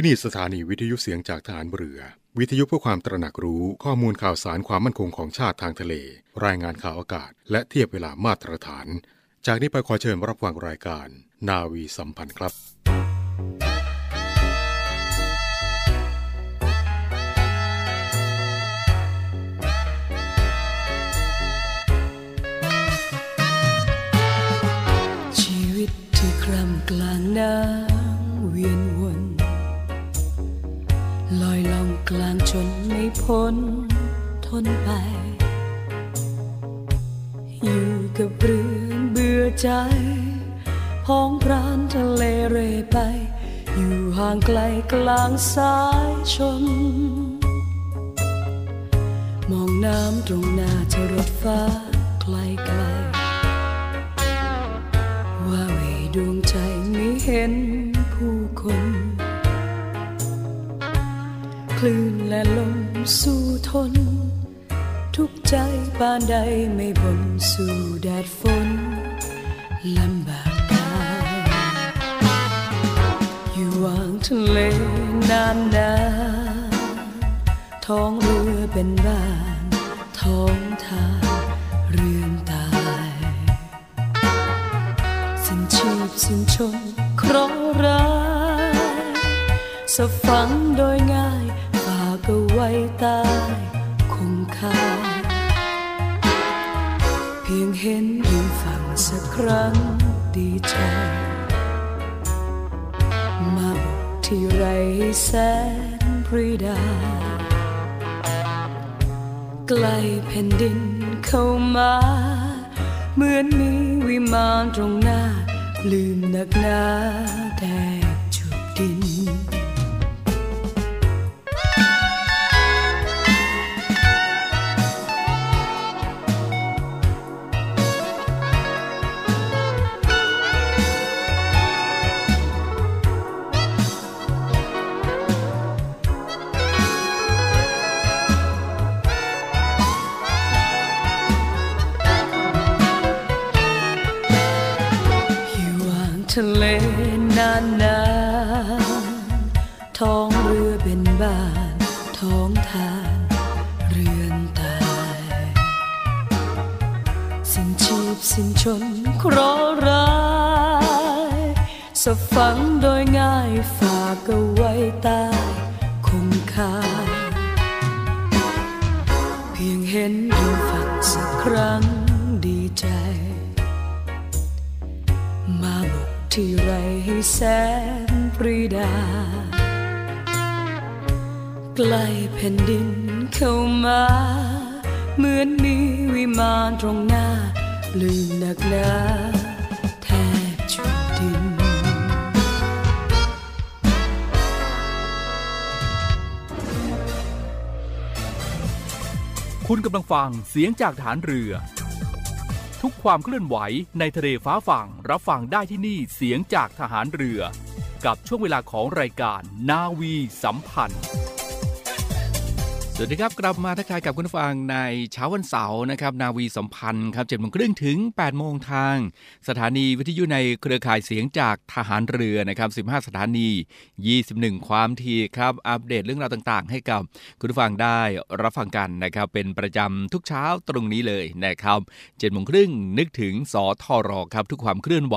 ที่นี่สถานีวิทยุเสียงจากฐานเรือ วิทยุเพื่อความตระหนักรู้ข้อมูลข่าวสารความมั่นคงของชาติทางทะเล รายงานข่าวอากาศ และเทียบเวลามาตรฐาน จากนี้ไปขอเชิญรับฟังรายการ นาวีสัมพันธ์ครับชีวิตที่คร่ำกลางน้ำ พ้นทนไป อยู่กับเรือเบื่อใจพ้องพรานทะเลเรไป อยู่ห่างไกลกลางสายชน มองน้ำตรงหน้าจะรถฟ้าไกลไกลๆว่าเวดวงใจไม่เห็น คลื่นและลมสู้ทน ทุกใจปานใดไม่บนสู่แดดฝนลำบากกายอยู่วางทะเลนานนานท้องเรือเป็นบ้านท้องทางเรือนตายสิ้นชีพสิ้นชนเคราะห์ร้ายสะฝังโดยง่าย ใต้คงคาเพียงเห็นริมฝั่งสักครั้งดีใจ มาบอกที่ไรแสนปรีดาใกล้แผ่นดินเข้ามา เหมือนมีวิมานตรงหน้า ลืมนักหนาแดกจุบดิน แผ่นดินเข้ามา เหมือนมีวิมานตรงหน้า ลืมนักหนาแทบจุดดิน คุณกำลังฟังเสียงจากฐานเรือ ทุกความเคลื่อนไหวในทะเลฟ้าฝั่งรับฟังได้ที่นี่เสียงจากทหารเรือ กับช่วงเวลาของรายการนาวีสัมพันธ์ สวัสดีครับ กลับมาทักทายกับคุณผู้ฟังในเช้าวันเสาร์นะครับ นาวีสัมพันธ์ครับเจ็ดโมงครึ่งถึง8ปดโมงทาง สถานีวิทยุในเครือข่ายเสียงจากทหารเรือนะครับ 15 สถานี 21 ความถี่ครับ อัปเดตเรื่องราวต่างๆ ให้กับคุณผู้ฟังได้รับฟังกันนะครับ เป็นประจำทุกเช้าตรงนี้เลยนะครับเจ็ดโมงครึ่งนึกถึงสทรครับทุกความเคลื่อนไหว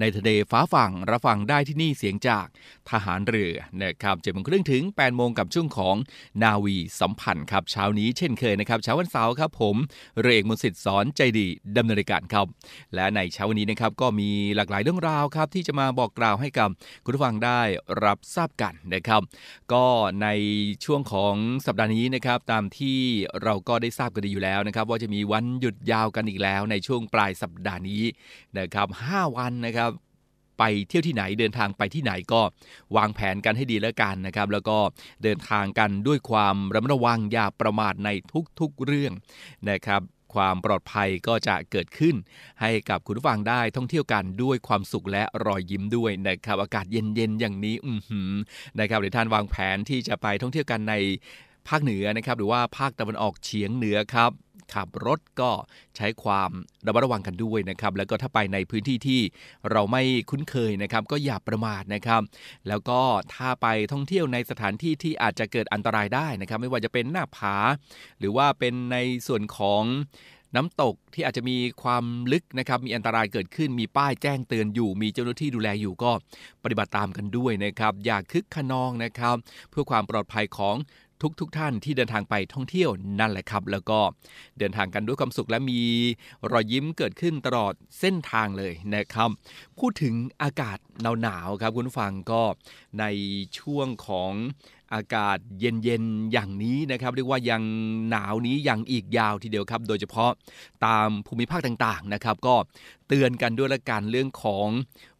ในทะเลฟ้าฝั่งรับฟังได้ที่นี่เสียงจากทหารเรือนะครับเจ็ดโมงครึ่งถึง8ปดโมงกับช่วงของนาวีสัมพันธ์ครับเช้านี้เช่นเคยนะครับเช้าวันเสาร์ครับผมเรเอกมนต์สิทธิ์สอนใจดีดำเนินรายการครับและในเช้าวันนี้นะครับก็มีหลากหลายเรื่องราวครับที่จะมาบอกกล่าวให้กับคุณผู้ฟังได้รับทราบกันนะครับ ก็ในช่วงของสัปดาห์นี้นะครับตามที่เราก็ได้ทราบกันดีอยู่แล้วนะครับว่าจะมีวันหยุดยาวกันอีกแล้วในช่วงปลายสัปดาห์นี้นะครับ5วันนะครับ ไปเที่ยวที่ไหนเดินทางไปที่ไหนก็วางแผนกันให้ดีแล้วกันนะครับ แล้วก็เดินทางกันด้วยความระมัดระวังอย่าประมาทในทุกๆเรื่องนะครับความปลอดภัยก็จะเกิดขึ้น ให้กับคุณผู้ฟังได้ท่องเที่ยวกันด้วยความสุขและรอยยิ้มด้วยนะครับ อากาศเย็นๆอย่างนี้อือหือนะครับเดี๋ยวท่านวางแผนที่จะไปท่องเที่ยวกันในภาคเหนือนะครับ หรือว่าภาคตะวันออกเฉียงเหนือครับ ขับรถก็ใช้ความระมัดระวังกันด้วยนะครับ แล้วก็ถ้าไปในพื้นที่ที่เราไม่คุ้นเคยนะครับ ก็อย่าประมาทนะครับ แล้วก็ถ้าไปท่องเที่ยวในสถานที่ที่อาจจะเกิดอันตรายได้นะครับ ไม่ว่าจะเป็นหน้าผา หรือว่าเป็นในส่วนของน้ำตกที่อาจจะมีความลึกนะครับ มีอันตรายเกิดขึ้น มีป้ายแจ้งเตือนอยู่ มีเจ้าหน้าที่ดูแลอยู่ก็ปฏิบัติตามกันด้วยนะครับ อย่าคึกขนองนะครับ เพื่อความปลอดภัยของ ทุกทุกท่านที่เดินทางไปท่องเที่ยวนั่นแหละครับ แล้วก็เดินทางกันด้วยความสุขและมีรอยยิ้มเกิดขึ้นตลอดเส้นทางเลยนะครับ พูดถึงอากาศหนาวๆครับคุณฟังก็ในช่วงของอากาศเย็นๆอย่างนี้นะครับเรียกว่ายังหนาวนี้ยังอีกยาวทีเดียวครับ โดยเฉพาะตามภูมิภาคต่างๆนะครับก็เตือนกันด้วยละกันเรื่องของ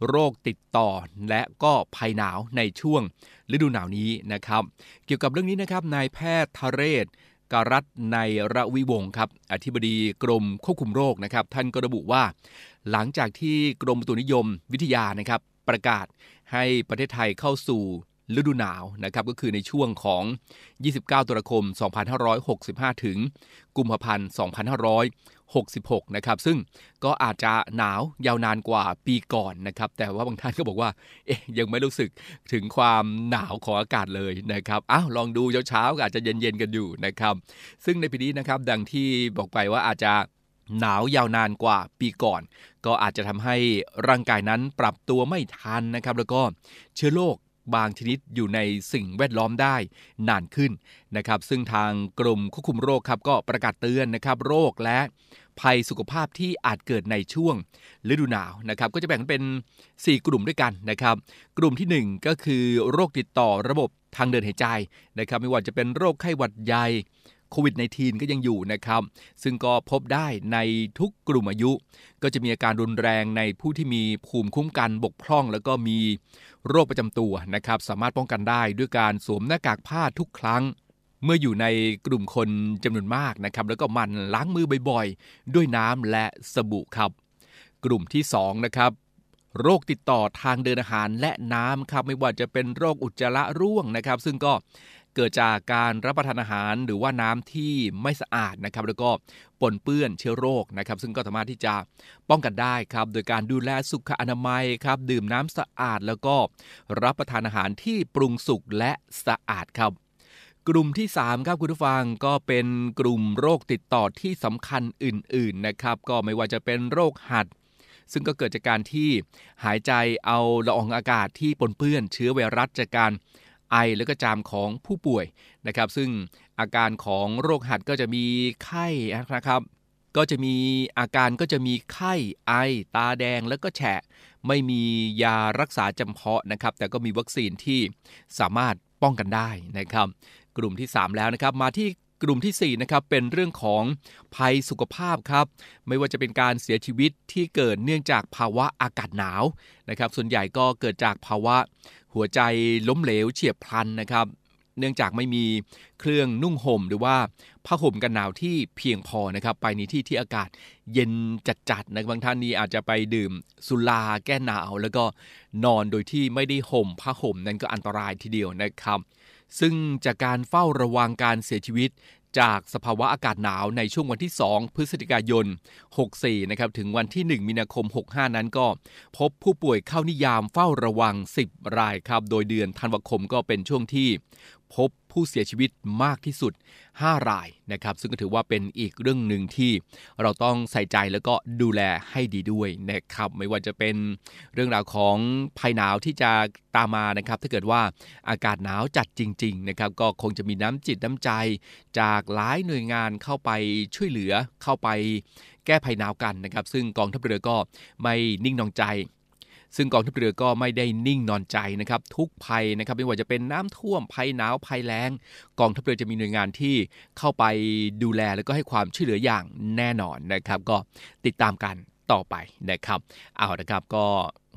โรคติดต่อ และก็ภัยหนาวในช่วงฤดูหนาวนี้นะครับ เกี่ยวกับเรื่องนี้นะครับนายแพทย์ทเรศการัตในระวิวงศ์ครับอธิบดีกรมควบคุมโรคนะครับ ท่านก็ระบุว่า หลังจากที่กรมตุนิยมวิทยานะครับ ประกาศให้ประเทศไทยเข้าสู่ ฤดูหนาวนะครับก็คือในช่วงของ 29 ตุลาคม 2565 ถึง กุมภาพันธ์ 2566 นะครับ ซึ่งก็อาจจะหนาวยาวนานกว่าปีก่อนนะครับ แต่ว่าบางท่านก็บอกว่า เอ๊ยยังไม่รู้สึกถึงความหนาวของอากาศเลยนะครับ อ้าวลองดูเช้าๆอาจจะเย็นๆกันอยู่นะครับ ซึ่งในปีนี้นะครับดังที่บอกไปว่าอาจจะหนาวยาวนานกว่าปีก่อน ก็อาจจะทำให้ร่างกายนั้นปรับตัวไม่ทันนะครับ แล้วก็เชื้อโรค บางชนิดอยู่ในสิ่งแวดล้อมได้นานขึ้นนะครับ ซึ่งทางกรมควบคุมโรคครับก็ประกาศเตือนนะครับโรคและภัยสุขภาพที่อาจเกิดในช่วงฤดูหนาวนะครับ ก็จะแบ่งเป็น 4 กลุ่มด้วยกันนะครับ กลุ่มที่ 1 ก็คือโรคติดต่อระบบทางเดินหายใจนะครับ ไม่ว่าจะเป็นโรคไข้หวัดใหญ่ โควิด -19 ก็ยังอยู่นะครับ ซึ่งก็พบได้ในทุกกลุ่มอายุ ก็จะมีอาการรุนแรงในผู้ที่มีภูมิคุ้มกันบกพร่อง แล้วก็มีโรคประจำตัวนะครับ สามารถป้องกันได้ด้วยการสวมหน้ากากผ้าทุกครั้งเมื่ออยู่ในกลุ่มคนจำนวนมากนะครับ แล้วก็มันล้างมือบ่อยๆ ด้วยน้ำและสบู่ครับ กลุ่มที่2นะครับโรคติดต่อทางเดินอาหารและน้ำครับ ไม่ว่าจะเป็นโรคอุจจาระร่วงนะครับ ซึ่งก็ เกิดจากการรับประทานอาหารหรือว่าน้ำที่ไม่สะอาดนะครับ แล้วก็ปนเปื้อนเชื้อโรคนะครับ ซึ่งก็สามารถที่จะป้องกันได้ครับ โดยการดูแลสุขอนามัยครับ ดื่มน้ำสะอาดแล้วก็รับประทานอาหารที่ปรุงสุกและสะอาดครับกลุ่มที่ 3 ครับคุณผู้ฟังก็เป็นกลุ่มโรคติดต่อที่สำคัญอื่น ๆนะครับ ก็ไม่ว่าจะเป็นโรคหัด ซึ่งก็เกิดจากการที่หายใจเอาละอองอากาศที่ปนเปื้อนเชื้อไวรัสจากการ ไอและก็จามของผู้ป่วยนะครับ ซึ่งอาการของโรคหัดก็จะมีไข้นะครับ ก็จะมีอาการก็จะมีไข้ไอ ตาแดงแล้วก็แฉะ ไม่มียารักษาจำเพาะนะครับ แต่ก็มีวัคซีนที่สามารถป้องกันได้นะครับ กลุ่มที่ 3 แล้วนะครับมาที่กลุ่มที่4นะครับเป็นเรื่องของภัยสุขภาพครับ ไม่ว่าจะเป็นการเสียชีวิตที่เกิดเนื่องจากภาวะอากาศหนาวนะครับ ส่วนใหญ่ก็เกิดจากภาวะ หัวใจล้มเหลวเฉียบพลันนะครับ เนื่องจากไม่มีเครื่องนุ่งห่มหรือว่าผ้าห่มกันหนาวที่เพียงพอนะครับไปในที่ที่อากาศเย็นจัดๆนะบางท่านนี้อาจจะไปดื่มสุราแก้หนาว แล้วก็นอนโดยที่ไม่ได้ห่มผ้าห่มนั้นก็อันตรายทีเดียวนะครับซึ่งจากการเฝ้าระวังการเสียชีวิต จากสภาวะอากาศหนาวในช่วงวันที่ 2 พฤศจิกายน 64 นะครับ ถึงวันที่ 1 มีนาคม 65 นั้นก็ พบผู้ป่วยเข้านิยามเฝ้าระวัง 10 รายครับ โดยเดือนธันวาคมก็เป็นช่วงที่ พบ ผู้เสียชีวิตมากที่สุด 5 รายนะครับ ซึ่งก็ถือว่าเป็นอีกเรื่องหนึ่งที่เราต้องใส่ใจแล้วก็ดูแลให้ดีด้วยนะครับ ไม่ว่าจะเป็นเรื่องราวของภัยหนาวที่จะตามมานะครับ ถ้าเกิดว่าอากาศหนาวจัดจริง ๆ นะครับ ก็คงจะมีน้ำจิตน้ำใจ จากหลายหน่วยงานเข้าไปช่วยเหลือเข้าไปแก้ภัยหนาวกันนะครับ ซึ่งกองทัพเรือก็ไม่นิ่งนองใจ ซึ่งกองทัพเรือก็ไม่ได้นิ่งนอนใจนะครับทุกภัยนะครับไม่ว่าจะเป็นน้ำท่วมภัยหนาวภัยแล้ง กองทัพเรือจะมีหน่วยงานที่เข้าไปดูแลแล้วก็ให้ความช่วยเหลืออย่างแน่นอนนะครับ ก็ติดตามกันต่อไปนะครับเอานะครับก็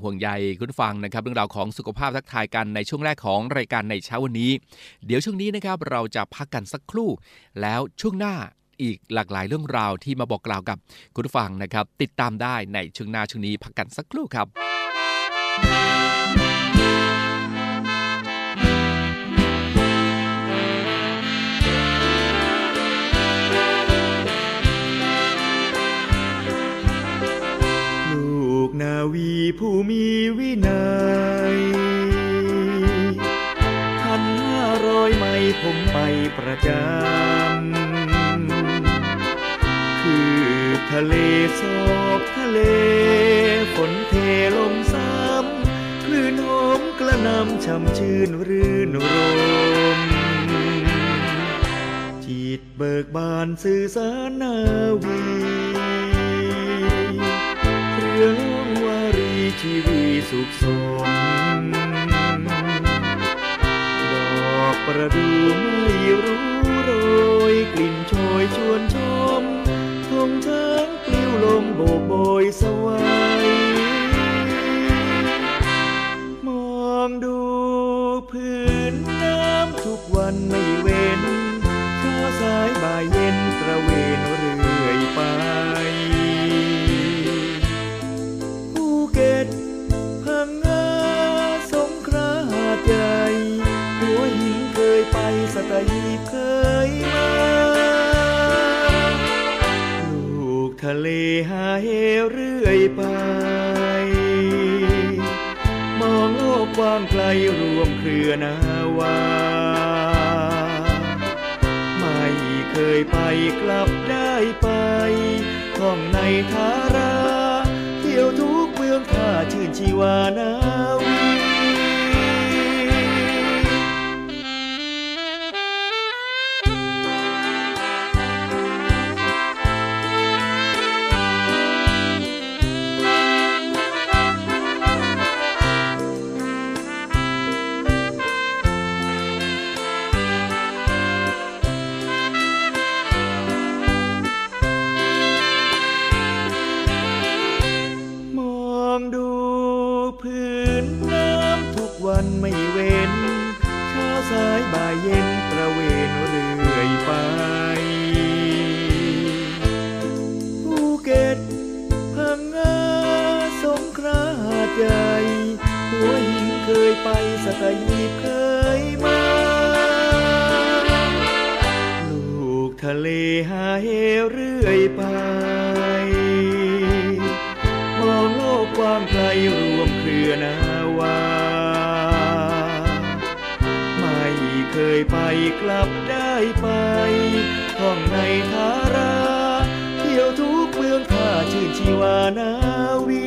ห่วงใยคุณฟังนะครับ เรื่องราวของสุขภาพทักทายกันในช่วงแรกของรายการในเช้าวันนี้ เดี๋ยวช่วงนี้นะครับเราจะพักกันสักครู่ แล้วช่วงหน้าอีกหลากหลายเรื่องราวที่มาบอกกล่าวกับคุณฟังนะครับ ติดตามได้ในช่วงหน้าช่วงนี้พักกันสักครู่ครับ วีผู้มีวินัยท่านห้าร้อยไม่ผมไปประจำ คือทะเลสอบทะเลำช่ำชื่นรื่นรมจิตเบิกบานสื่อสารนาวีเรื่องวารีชีวีสุขสมดอกประดู่ไม่รู้โรยกลิ่นโชยชวนชมทงช้างปลิวลมโบกโบยสวายมองดู พื้นน้ำทุกวันไม่เว้นเช้าสายบ่ายเย็นตระเวนเรื่อยไปภูเก็ตพังงาสงขลาหาดใหญ่หัวหินเคยไปสตหีบเคยมาลูกทะเลหาเหเรื่อยไป กว้างไกลรวมเครือนาวา ไม่เคยไปกลับได้ไปท่องในทารา เที่ยวทุกเมืองท่าชื่นชีวานาว เย็นตระเวนเรื่อยไปภูเก็ตพังงาสงขลาหาใหญ่หัวหินเคยไปสตหีบเคยมา ลูกทะเลหาเหเรื่อยไปมองโลกกว้างไกลรวมเครือนาวาไม่ เคยไปกลับได้ไปท่องในทารา เที่ยวทุกเมืองท่าชื่นชีวานาวี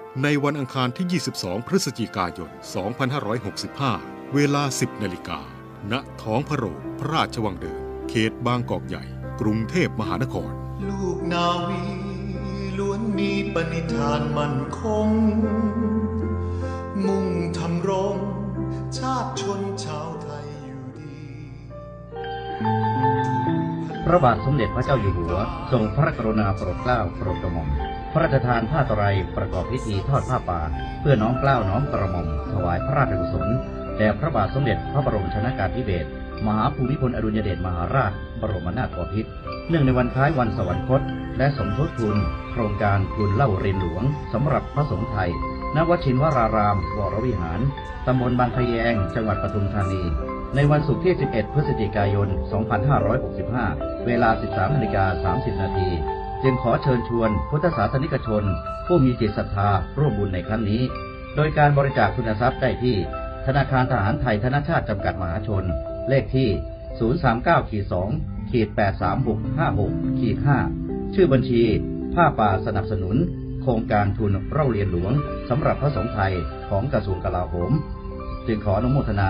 ในวันอังคารที่ 22 พฤศจิกายน 2565 เวลา 10 นาฬิกา ณ ท้องพระโรงพระราชวังเดิม เขตบางกอกใหญ่ กรุงเทพมหานคร ลูกนาวีล้วนมีปณิธานมั่นคง มุ่งทำรง ชาติชนชาวไทยอยู่ดี พระบาทสมเด็จพระเจ้าอยู่หัว ทรงพระกรุณาโปรดเกล้าโปรดกระหม่อม พระราชทานผ้าตรัยประกอบพิธีทอดผ้าป่า เพื่อน้อมเกล้าน้อมกระหม่อมถวายพระราชกุศลแด่พระบาทสมเด็จพระบรมชนากาธิเบศรมหาภูมิพลอดุลยเดชมหาราช บรมนาถบพิตรเนื่องในวันคล้ายวันสวรรคต และสมทบทุน โครงการทุนเล่าเรียนหลวงสำหรับพระสงฆ์ไทย ณวชินวราราม วรวิหาร ตำบลบางขะแยง จังหวัดปทุมธานี ในวันศุกร์ที่ 11 พฤศจิกายน 2565 เวลา 13นาฬิกา30 นาที จึงขอเชิญชวนพุทธศาสนิกชน ผู้มีจิตศรัทธาร่วมบุญในครั้งนี้ โดยการบริจาคทุนทรัพย์ได้ที่ ธนาคารทหารไทยธนชาติจำกัดมหาชน เลขที่ 039.2 83656.5 ชื่อบัญชี ผ้าป่าสนับสนุน โครงการทุนเล่าเรียนหลวงสำหรับพระสงฆ์ไทยของกระทรวงกลาโหม จึงขออนุโมทนา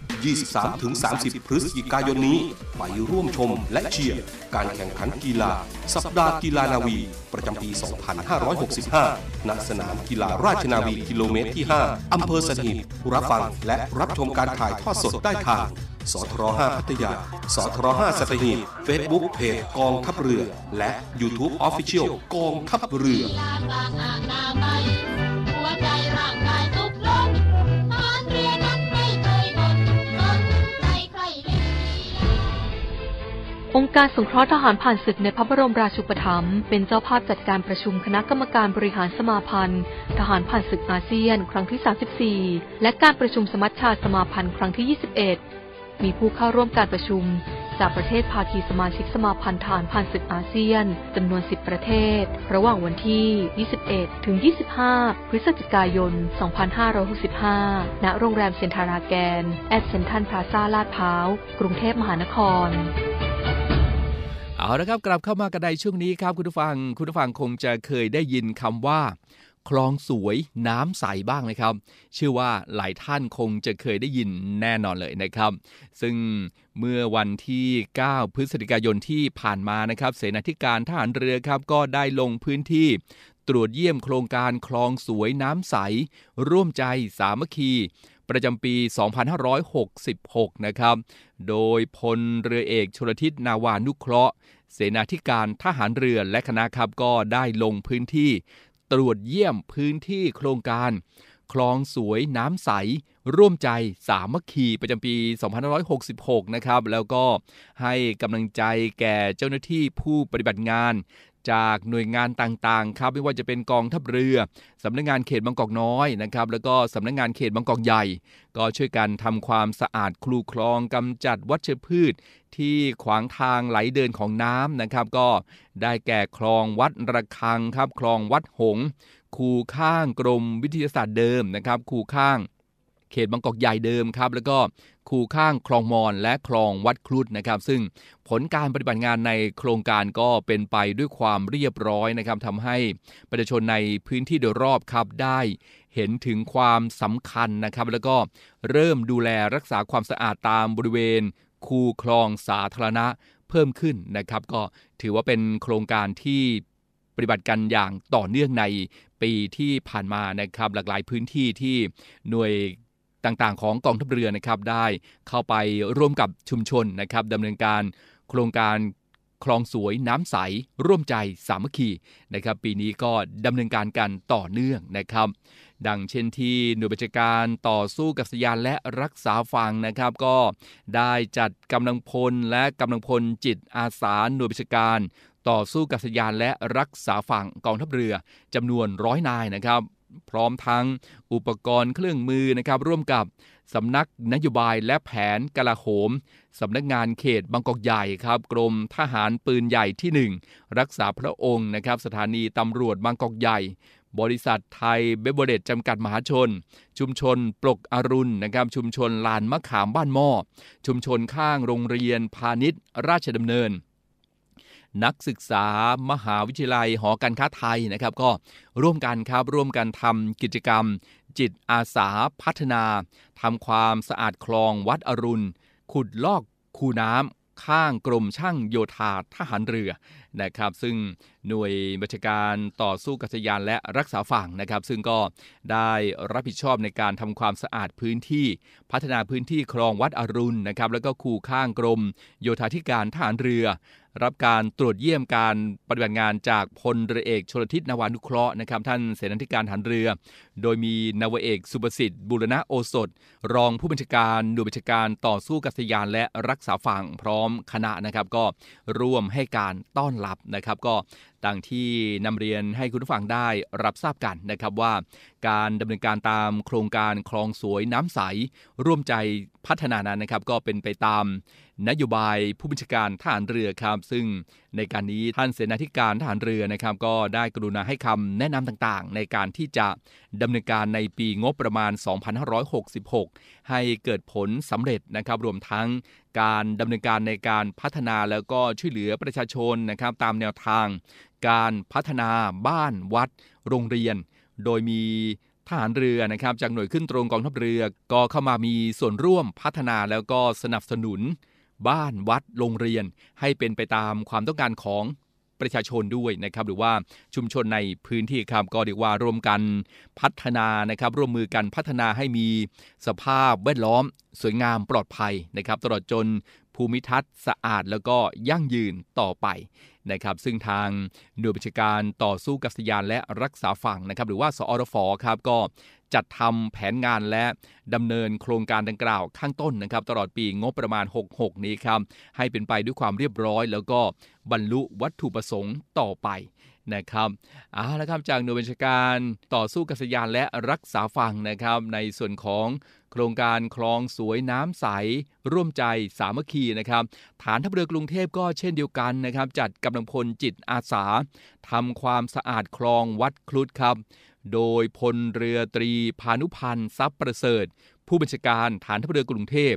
23-30 พฤศจิกายนนี้ ไปร่วมชมและเชียร์การแข่งขันกีฬา สัปดาห์กีฬานาวี ประจำปี 2565 ณ สนามกีฬาราชนาวีกิโลเมตรที่ 5 อำเภอสถิตรับฟังและรับชมการถ่ายทอดสดได้ทางสทร5พัทยา สทร5สัตหีบเฟซบุ๊กเพจกองทัพเรือ และ YouTube Official กองทัพเรือ องค์การสงเคราะห์ทหารผ่านศึกในพระบรมราชูปถัมภ์เป็นเจ้าภาพจัดการประชุมคณะกรรมการบริหารสมาพันธ์ ทหารผ่านศึกอาเซียน ครั้งที่ 34 และการประชุมสมัชชาสมาพันธ์ครั้งที่ 21 มีผู้เข้าร่วมการประชุม จากประเทศภาคีสมาชิกสมาพันธ์ทหารผ่านศึกอาเซียนจำนวน 10 ประเทศ ระหว่างวันที่ 21 ถึง 25 พฤศจิกายน 2565 ณ โรงแรมเซนทาราแกน แอดเซนทันพลาซาลาดพร้าว กรุงเทพมหานคร เอาละครับกลับเข้ามากันในช่วงนี้ครับคุณผู้ฟังคุณผู้ฟังคงจะเคยได้ยินคำว่า คลองสวยน้ำใสบ้างนะครับ เชื่อว่าหลายท่านคงจะเคยได้ยินแน่นอนเลยนะครับ ซึ่งเมื่อวันที่ 9 พฤศจิกายนที่ผ่านมานะครับ เสนาธิการทหารเรือครับก็ได้ลงพื้นที่ตรวจเยี่ยมโครงการคลองสวยน้ำใส ร่วมใจสามัคคี ประจำปี 2566 นะครับ โดยพลเรือเอกชลทิศนาวานุเคราะห์ เสนาธิการทหารเรือและคณะครับก็ได้ลงพื้นที่ ตรวจเยี่ยมพื้นที่โครงการ คลองสวยน้ำใส ร่วมใจสามัคคีประจำปี 2566 นะครับ แล้วก็ให้กำลังใจแก่เจ้าหน้าที่ผู้ปฏิบัติงาน จากหน่วยงานต่างๆครับไม่ว่าจะเป็นกองทัพเรือสำนักงงานเขตบางกอกน้อยนะครับแล้วก็สำนักงงานเขตบางกอกใหญ่ ก็ช่วยกันทำความสะอาดคลูคลองกำจัดวัชพืช ที่ขวางทางไหลเดินของน้ำนะครับ ก็ได้แก่คลองวัดระฆังครับคลองวัดหง คูข้างกรมวิทยาศาสตร์เดิมนะครับ คูข้างเขตบางกอกใหญ่เดิมครับ แล้วก็ คูข้างคลองมอนและคลองวัดครุฑนะครับ ซึ่งผลการปฏิบัติงานในโครงการก็เป็นไปด้วยความเรียบร้อยนะครับทำให้ประชาชนในพื้นที่โดยรอบครับได้เห็นถึงความสำคัญนะครับ แล้วก็เริ่มดูแลรักษาความสะอาดตามบริเวณ คูคลองสาธารณะเพิ่มขึ้นนะครับ ก็ถือว่าเป็นโครงการที่ปฏิบัติกันอย่างต่อเนื่องในปีที่ผ่านมานะครับ หลากหลายพื้นที่ที่หน่วย ต่างๆ ของกองทัพเรือนะครับได้เข้าไปร่วมกับชุมชนนะครับดำเนินการโครงการคลองสวยน้ำใส ร่วมใจสามัคคีนะครับ ปีนี้ก็ดำเนินการกันต่อเนื่องนะครับ ดังเช่นที่หน่วยบัญชาการต่อสู้กับสยานและรักษาฝั่งนะครับ ก็ได้จัดกำลังพลและกำลังพลจิตอาสาหน่วยบัญชาการ ต่อสู้กับสยานและรักษาฝั่งกองทัพเรือจำนวนร้อยนายนะครับ พร้อมทั้งอุปกรณ์เครื่องมือนะครับร่วมกับสำนักนโยบายและแผนกลาโหม สำนักงานเขตบางกอกใหญ่ครับ กรมทหารปืนใหญ่ที่ 1 รักษาพระองค์นะครับ สถานีตำรวจบางกอกใหญ่ บริษัทไทยเบเบเรจจำกัดมหาชน ชุมชนปลกอรุณนะครับ ชุมชนลานมะขามบ้านหม้อ ชุมชนข้างโรงเรียนพาณิชย์ ราชดำเนิน นักศึกษามหาวิทยาลัยหอการค้าไทยนะครับก็ร่วมกันครับร่วมกันทำกิจกรรม จิตอาสาพัฒนาทำความสะอาดคลองวัดอรุณ ขุดลอกคูน้ำข้างกรมช่างโยธาทหารเรือนะครับ ซึ่งหน่วยบัญชาการต่อสู้กัษยานและรักษาฝั่งนะครับ ซึ่งก็ได้รับผิดชอบในการทำความสะอาดพื้นที่ พัฒนาพื้นที่คลองวัดอรุณนะครับ แล้วก็คูข้างกรม โยธาธิการทหารเรือ รับการตรวจเยี่ยมการปฏิบัติงานจากพลเรือเอกชลทิศนวานุเคราะห์นะครับท่านเสนาธิการฐานเรือ โดยมีนาวเอกสุประสิทธิ์บุรณะโอสถ รองผู้บัญชาการหน่วยบัญชาการต่อสู้กัษยานและรักษาฝั่งพร้อมคณะนะครับก็ร่วมให้การต้อนรับนะครับ ก็ ดังที่นำเรียนให้คุณผู้ฟังได้รับทราบกันนะครับว่า การดำเนินการตามโครงการคลองสวยน้ำใส ร่วมใจพัฒนานั้นนะครับก็เป็นไปตามนโยบายผู้บัญชาการทหารเรือครับ ซึ่งในการนี้ท่านเสนาธิการทหารเรือนะครับ ก็ได้กรุณาให้คำแนะนำต่างๆ ในการที่จะดำเนินการในปีงบประมาณ 2566 ให้เกิดผลสำเร็จนะครับ รวมทั้งการดำเนินการในการพัฒนาแล้วก็ช่วยเหลือประชาชนนะครับตามแนวทาง การพัฒนาบ้านวัด โรงเรียน โดยมีทหารเรือนะครับจากหน่วยขึ้นตรงกองทัพเรือ ก็เข้ามามีส่วนร่วมพัฒนาแล้วก็สนับสนุน บ้านวัดโรงเรียน ให้เป็นไปตามความต้องการของ ประชาชนด้วยนะครับหรือว่าชุมชนในพื้นที่ครับก็เรียกว่าร่วมกันพัฒนานะครับร่วมมือกันพัฒนาให้มีสภาพแวดล้อม สวยงามปลอดภัยนะครับตลอดจนภูมิทัศน์สะอาดแล้วก็ยั่งยืนต่อไปนะครับซึ่งทางหน่วยบัญชาการต่อสู้กัษยานและรักษาฝั่งนะครับหรือว่าสอรฟครับก็ จัดทำแผนงานและดำเนินโครงการดังกล่าวข้างต้นนะครับตลอดปีงบประมาณ 66 นี้ครับให้เป็นไปด้วยความเรียบร้อย แล้วก็บรรลุวัตถุประสงค์ต่อไป นะครับเอาละครับจากหน่วยบัญชาการต่อสู้กัษยานและรักษาฝั่งนะครับ ในส่วนของโครงการคลองสวยน้ำใส ร่วมใจสามัคคีนะครับฐานทัพเรือกรุงเทพก็เช่นเดียวกันนะครับ จัดกำลังพลจิตอาสาทำความสะอาดคลองวัดคลุดครับ โดยพลเรือตรีพานุพันธ์ทรัพย์ประเสริฐ ผู้บัญชาการฐานทัพเรือกรุงเทพ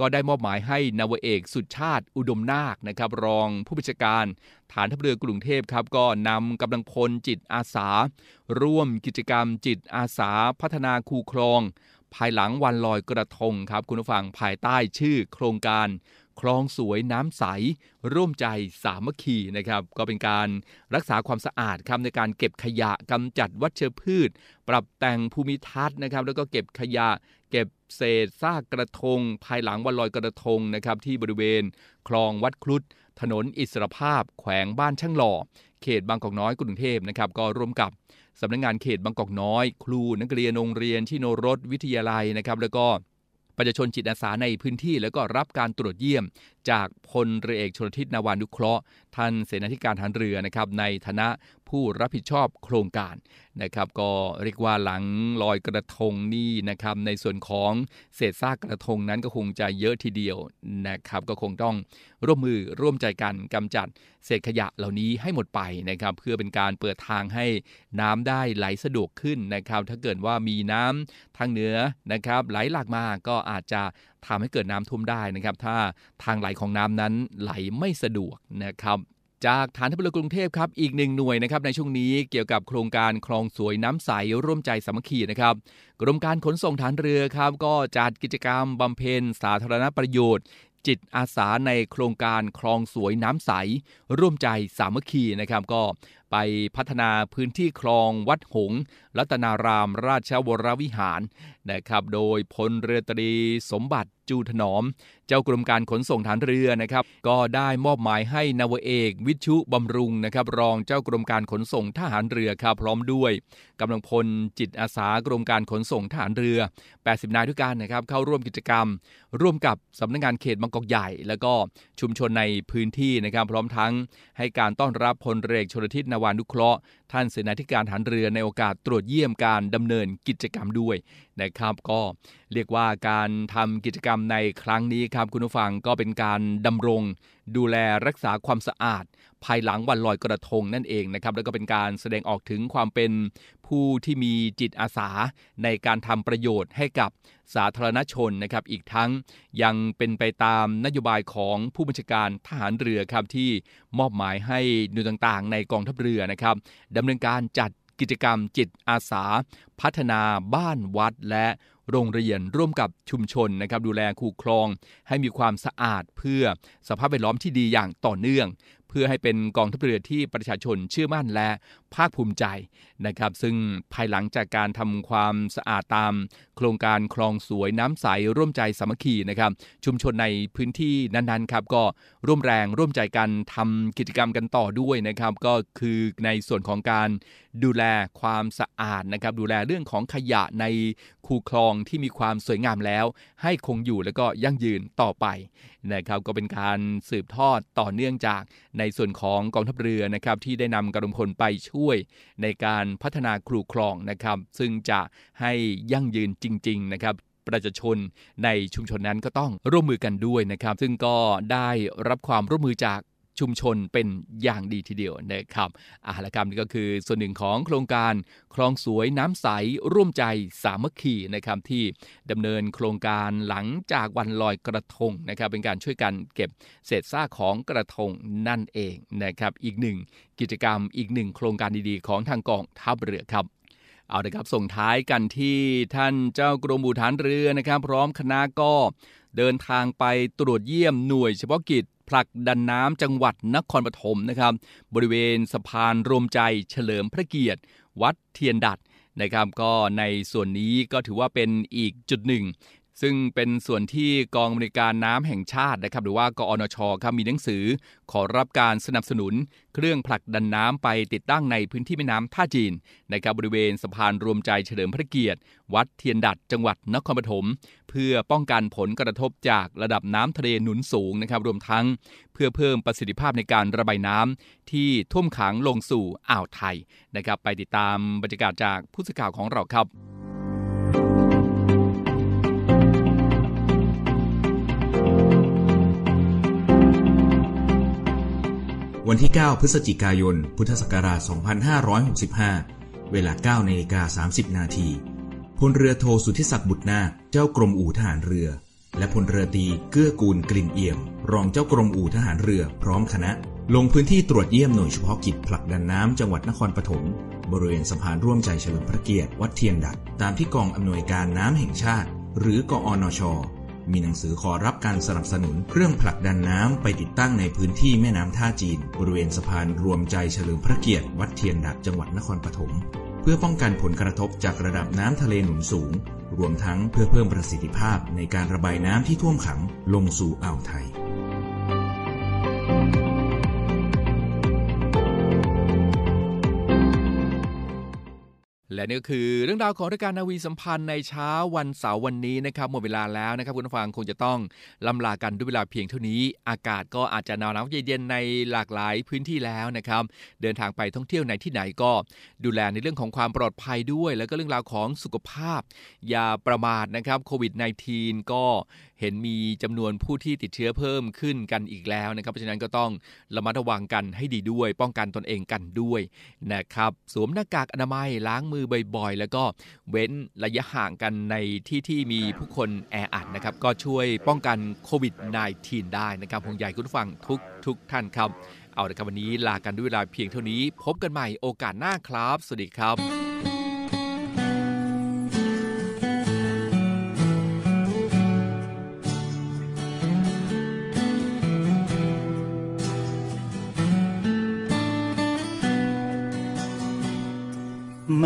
ก็ได้มอบหมายให้นาวเอกสุดชาติอุดมนาคนะครับรองผู้บัญชาการฐานทัพเรือกรุงเทพครับก็นำกำลังพลจิตอาสา ร่วมกิจกรรมจิตอาสาพัฒนาคูคลอง ภายหลังวันลอยกระทงครับคุณผู้ฟังภายใต้ชื่อโครงการคลองสวยน้ำใส ร่วมใจสามัคคีนะครับ ก็เป็นการรักษาความสะอาดครับในการเก็บขยะกำจัดวัชพืช ปรับแต่งภูมิทัศน์นะครับ แล้วก็เก็บขยะ เก็บเศษซากกระทง ภายหลังวันลอยกระทงนะครับที่บริเวณ คลองวัดคลุดถนนอิสรภาพ แขวงบ้านช่างหล่อ เขตบางกอกน้อยกรุงเทพนะครับก็ร่วมกับสำนักงงานเขตบางกอกน้อย ครูนักเรียนโรงเรียนที่โนรสวิทยาลัยนะครับแล้วก็ประชาชนจิตอาสาในพื้นที่ แล้วก็รับการตรวจเยี่ยม จากพลเรือเอกชลทิศนาวานุเคราะห์ท่านเสนาธิการทหารเรือนะครับในฐานะ ผู้รับผิดชอบโครงการนะครับ ก็เรียกว่าหลังลอยกระทงนี่นะครับ ในส่วนของเศษซากกระทงนั้นก็คงจะเยอะทีเดียวนะครับ ก็คงต้องร่วมมือร่วมใจกันกำจัดเศษขยะเหล่านี้ให้หมดไปนะครับ เพื่อเป็นการเปิดทางให้น้ำได้ไหลสะดวกขึ้นนะครับ ถ้าเกิดว่ามีน้ำทางเหนือนะครับ ไหลหลากมาก็อาจจะทำให้เกิดน้ำท่วมได้นะครับ ถ้าทางไหลของน้ำนั้นไหลไม่สะดวกนะครับ จากฐานทัพเรือกรุงเทพครับอีกหนึ่งหน่วยนะครับในช่วงนี้เกี่ยวกับโครงการคลองสวยน้ำใสร่วมใจสามัคคีนะครับกรมการขนส่งฐานเรือครับก็จัดกิจกรรมบำเพ็ญสาธารณประโยชน์ จิตอาสาในโครงการคลองสวยน้ำใส ร่วมใจสามัคคีนะครับก็ไปพัฒนาพื้นที่คลองวัดหงรัตนารามราชวรวิหารนะครับ โดยพลเรือตรีสมบัติ จูถนอม เจ้ากรมการขนส่งฐานเรือนะครับ ก็ได้มอบหมายให้นาวเอก วิชุบำรุงนะครับ รองเจ้ากรมการขนส่งทหารเรือครับพร้อมด้วยกำลังพลจิตอาสากรมการขนส่งทหารเรือ 80 นายด้วยกันนะครับ เข้าร่วมกิจกรรม ร่วมกับสำนักงงานเขตบางกอกใหญ่ แล้วก็ชุมชนในพื้นที่นะครับ พร้อมทั้งให้การต้อนรับพลเรือชลทิศนาวานุเคราะห์ ท่านเสนาธิการฐานเรือในโอกาสตรวจเยี่ยมการดำเนินกิจกรรมด้วยนะครับ ก็เรียกว่าการทำกิจกรรมในครั้งนี้ครับคุณผู้ฟังก็เป็นการดำรง ดูแลรักษาความสะอาด ภายหลังวันลอยกระทงนั่นเองนะครับแล้วก็เป็นการแสดงออกถึงความเป็น ผู้ที่มีจิตอาสาในการทำประโยชน์ให้กับสาธารณชนนะครับ อีกทั้งยังเป็นไปตามนโยบายของผู้บัญชาการทหารเรือครับที่มอบหมายให้หน่วยต่างๆ ในกองทัพเรือนะครับดำเนินการจัดกิจกรรมจิตอาสา พัฒนาบ้านวัดและโรงเรียนร่วมกับชุมชนนะครับดูแลคูคลอง ให้มีความสะอาดเพื่อสภาพแวดล้อมที่ดีอย่างต่อเนื่อง เพื่อให้เป็นกองทัพเรือที่ประชาชนเชื่อมั่นและภาคภูมิใจนะครับ ซึ่งภายหลังจากการทำความสะอาดตาม โครงการคลองสวยน้ำใสร่วมใจสามัคคีนะครับ ชุมชนในพื้นที่นั้นๆครับก็ร่วมแรงร่วมใจกันทำกิจกรรมกันต่อด้วยนะครับ ก็คือในส่วนของการดูแลความสะอาดนะครับ ดูแลเรื่องของขยะในคูคลองที่มีความสวยงามแล้ว ให้คงอยู่แล้วก็ยั่งยืนต่อไปนะครับก็เป็นการสืบทอดต่อเนื่องจากในส่วนของกองทัพเรือนะครับที่ได้นำกำลังพลไปช่วยในการพัฒนาครูคลองนะครับ ซึ่งจะให้ยั่งยืนจริง ๆ นะครับประชาชนในชุมชนนั้นก็ต้องร่วมมือกันด้วยนะครับ ซึ่งก็ได้รับความร่วมมือจาก ชุมชนเป็นอย่างดีทีเดียวนะครับอาหารกรรมนี่ก็คือส่วนหนึ่งของโครงการคลองสวยน้ำใสร่วมใจสามัคคีนะครับที่ดำเนินโครงการหลังจากวันลอยกระทงนะครับเป็นการช่วยกันเก็บเศษซากของกระทงนั่นเองนะครับอีกหนึ่งกิจกรรมอีกหนึ่งโครงการดีๆ ของทางกองทัพเรือครับเอาละครับส่งท้ายกันที่ท่านเจ้ากรมบูฐานเรือนะครับ พร้อมคณะก็เดินทางไปตรวจเยี่ยมหน่วยเฉพาะกิจ ผลักดันน้ำจังหวัดนครปฐมนะครับ บริเวณสะพานรวมใจเฉลิมพระเกียรติ วัดเทียนดัดนะครับก็ในส่วนนี้ก็ถือว่าเป็นอีกจุดหนึ่ง ซึ่งเป็นส่วนที่กองบริการน้ำแห่งชาตินะครับหรือว่ากอนชครับมีหนังสือ ขอรับการสนับสนุน เครื่องผลักดันน้ำไปติดตั้งในพื้นที่แม่น้ำท่าจีนนะครับบริเวณสะพานรวมใจเฉลิมพระเกียรติ วัดเทียนดัดจังหวัดนครปฐมเพื่อป้องกันผลกระทบจากระดับน้ำทะเลหนุนสูงนะครับรวมทั้ง เพื่อเพิ่มประสิทธิภาพในการระบายน้ำที่ท่วมขังลงสู่อ่าวไทยนะครับไปติดตามบรรยากาศจากผู้สื่อข่าวของเราครับ วันที่ 9 พฤศจิกายน พุทธศักราช 2565 เวลา9นาฬิกา30 นาทีพลเรือโทสุทธิศักดิ์บุตรนาคเจ้ากรมอู่ทหารเรือ และพลเรือตีเกื้อกูลกลิ่นเอี่ยม รองเจ้ากรมอู่ทหารเรือพร้อมคณะ ลงพื้นที่ตรวจเยี่ยมหน่วยเฉพาะกิจผลักดันน้ำจังหวัดนครปฐมบริเวณสะพานร่วมใจเฉลิมพระเกียรติวัดเทียนดัดตามที่กองอำนวยการน้ำแห่งชาติ หรือกอนช มีหนังสือขอรับการสนับสนุน เครื่องผลักดันน้ำไปติดตั้งในพื้นที่แม่น้ำท่าจีน บริเวณสะพานรวมใจเฉลิมพระเกียรติ วัดเทียนดักจังหวัดนครปฐมเพื่อป้องกันผลกระทบจากระดับน้ำทะเลหนุนสูง รวมทั้งเพื่อเพิ่มประสิทธิภาพในการระบายน้ำที่ท่วมขังลงสู่อ่าวไทย และนี่ก็คือเรื่องราวของรายการนาวีสัมพันธ์ในเช้าวันเสาร์วันนี้นะครับหมดเวลาแล้วนะครับคุณผู้ฟังคงจะต้องลำลากันด้วยเวลาเพียงเท่านี้ อากาศก็อาจจะหนาวหนาวเย็นๆในหลากหลายพื้นที่แล้วนะครับเดินทางไปท่องเที่ยวในที่ไหนก็ดูแลในเรื่องของความปลอดภัยด้วย แล้วก็เรื่องราวของสุขภาพ อย่าประมาทนะครับโควิด -19 ก็ เห็นมีจำนวนผู้ที่ติดเชื้อเพิ่มขึ้นกันอีกแล้วนะครับ เพราะฉะนั้นก็ต้องระมัดระวังกันให้ดีด้วย ป้องกันตนเองกันด้วยนะครับ สวมหน้ากากอนามัยล้างมือบ่อยๆ แล้วก็เว้นระยะห่างกันในที่ที่มีผู้คนแออัดนะครับ ก็ช่วยป้องกันโควิด -19 ได้นะครับห่วงใยคุณฟังทุกทุกท่านครับ เอาละครับวันนี้ลากันด้วยเวลาเพียงเท่านี้ พบกันใหม่โอกาสหน้าครับ สวัสดีครับ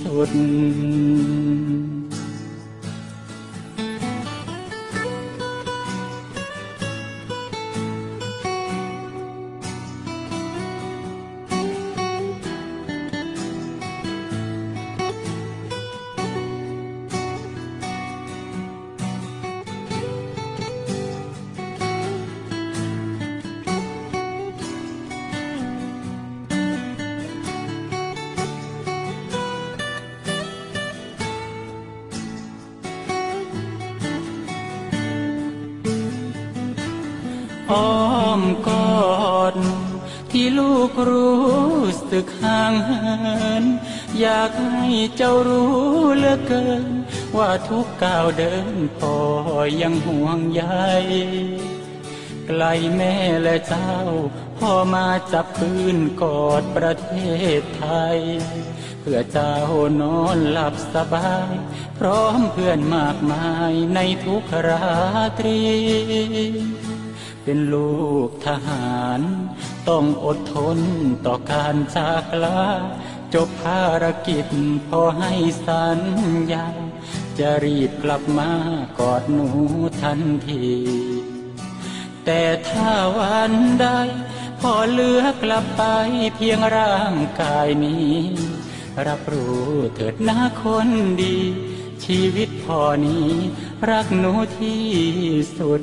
สุด กอดที่ลูกรู้สึกห่างเหิน อยากให้เจ้ารู้เหลือเกิน ว่าทุกก้าวเดินพ่อยังห่วงใยไกลแม่และเจ้า พ่อมาจับปืนกอดประเทศไทย เพื่อเจ้านอนหลับสบาย พร้อมเพื่อนมากมายในทุกราตรี เป็นลูกทหาร ต้องอดทนต่อการจากลาจบภารกิจพอให้สัญญา จะรีบกลับมากอดหนูทันที แต่ถ้าวันใดพอเลือกลับไปเพียงร่างกายนี้ รับรู้เถิดหนะคนดี ชีวิตพอนี้ รักหนูที่สุด